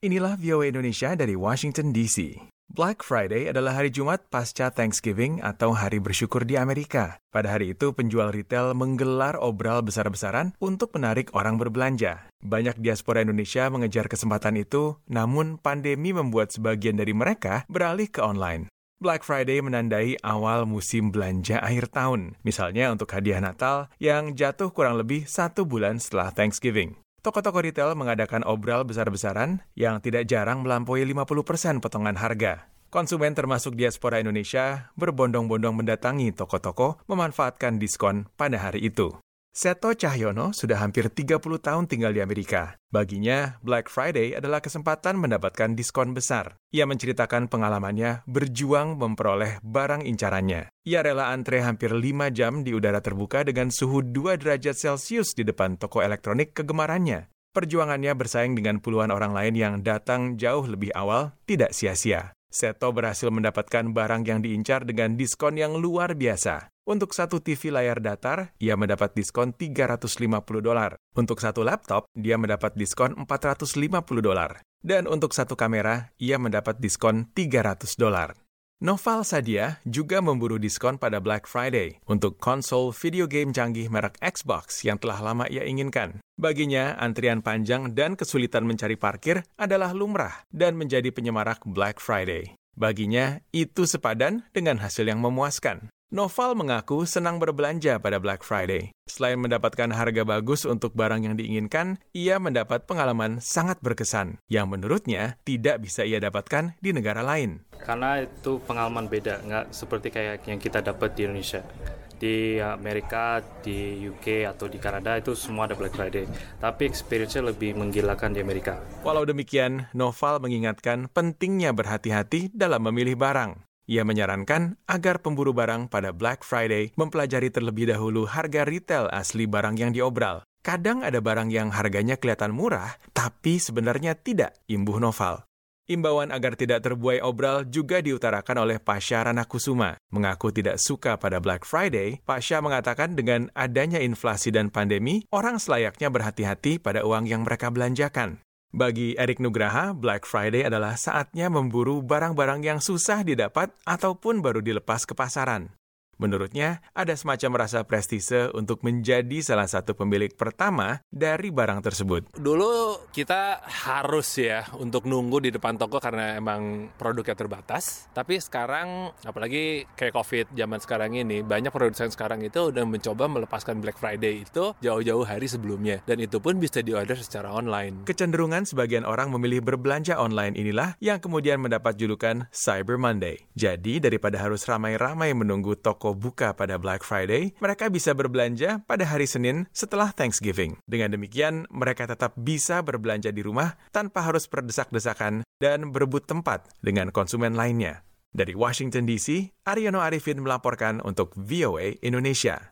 Inilah VOA Indonesia dari Washington DC. Black Friday adalah hari Jumat pasca Thanksgiving atau hari bersyukur di Amerika. Pada hari itu, penjual retail menggelar obral besar-besaran untuk menarik orang berbelanja. Banyak diaspora Indonesia mengejar kesempatan itu, namun pandemi membuat sebagian dari mereka beralih ke online. Black Friday menandai awal musim belanja akhir tahun, misalnya untuk hadiah Natal yang jatuh kurang lebih satu bulan setelah Thanksgiving. Toko-toko retail mengadakan obral besar-besaran yang tidak jarang melampaui 50% potongan harga. Konsumen termasuk diaspora Indonesia berbondong-bondong mendatangi toko-toko memanfaatkan diskon pada hari itu. Seto Cahyono sudah hampir 30 tahun tinggal di Amerika. Baginya, Black Friday adalah kesempatan mendapatkan diskon besar. Ia menceritakan pengalamannya berjuang memperoleh barang incarannya. Ia rela antre hampir 5 jam di udara terbuka dengan suhu 2 derajat Celcius di depan toko elektronik kegemarannya. Perjuangannya bersaing dengan puluhan orang lain yang datang jauh lebih awal tidak sia-sia. Seto berhasil mendapatkan barang yang diincar dengan diskon yang luar biasa. Untuk satu TV layar datar, ia mendapat diskon 350 dolar. Untuk satu laptop, dia mendapat diskon 450 dolar. Dan untuk satu kamera, ia mendapat diskon 300 dolar. Noval Sadia juga memburu diskon pada Black Friday untuk konsol video game canggih merek Xbox yang telah lama ia inginkan. Baginya, antrian panjang dan kesulitan mencari parkir adalah lumrah dan menjadi penyemarak Black Friday. Baginya, itu sepadan dengan hasil yang memuaskan. Noval mengaku senang berbelanja pada Black Friday. Selain mendapatkan harga bagus untuk barang yang diinginkan, ia mendapat pengalaman sangat berkesan yang menurutnya tidak bisa ia dapatkan di negara lain. Karena itu pengalaman beda, nggak seperti kayak yang kita dapat di Indonesia. Di Amerika, di UK, atau di Kanada itu semua ada Black Friday. Tapi experience-nya lebih menggilakan di Amerika. Walau demikian, Noval mengingatkan pentingnya berhati-hati dalam memilih barang. Ia menyarankan agar pemburu barang pada Black Friday mempelajari terlebih dahulu harga retail asli barang yang diobral. Kadang ada barang yang harganya kelihatan murah, tapi sebenarnya tidak, imbuh Noval. Imbauan agar tidak terbuai obral juga diutarakan oleh Pasha Ranakusuma. Mengaku tidak suka pada Black Friday, Pasha mengatakan dengan adanya inflasi dan pandemi, orang selayaknya berhati-hati pada uang yang mereka belanjakan. Bagi Erik Nugraha, Black Friday adalah saatnya memburu barang-barang yang susah didapat ataupun baru dilepas ke pasaran. Menurutnya, ada semacam rasa prestise untuk menjadi salah satu pemilik pertama dari barang tersebut. Dulu kita harus ya untuk nunggu di depan toko karena emang produknya terbatas. Tapi sekarang, apalagi kayak COVID zaman sekarang ini, banyak produsen sekarang itu udah mencoba melepaskan Black Friday itu jauh-jauh hari sebelumnya. Dan itu pun bisa diorder secara online. Kecenderungan sebagian orang memilih berbelanja online inilah yang kemudian mendapat julukan Cyber Monday. Jadi, daripada harus ramai-ramai menunggu toko buka pada Black Friday, mereka bisa berbelanja pada hari Senin setelah Thanksgiving. Dengan demikian, mereka tetap bisa berbelanja di rumah tanpa harus berdesak-desakan dan berebut tempat dengan konsumen lainnya. Dari Washington DC, Aryono Arifin melaporkan untuk VOA Indonesia.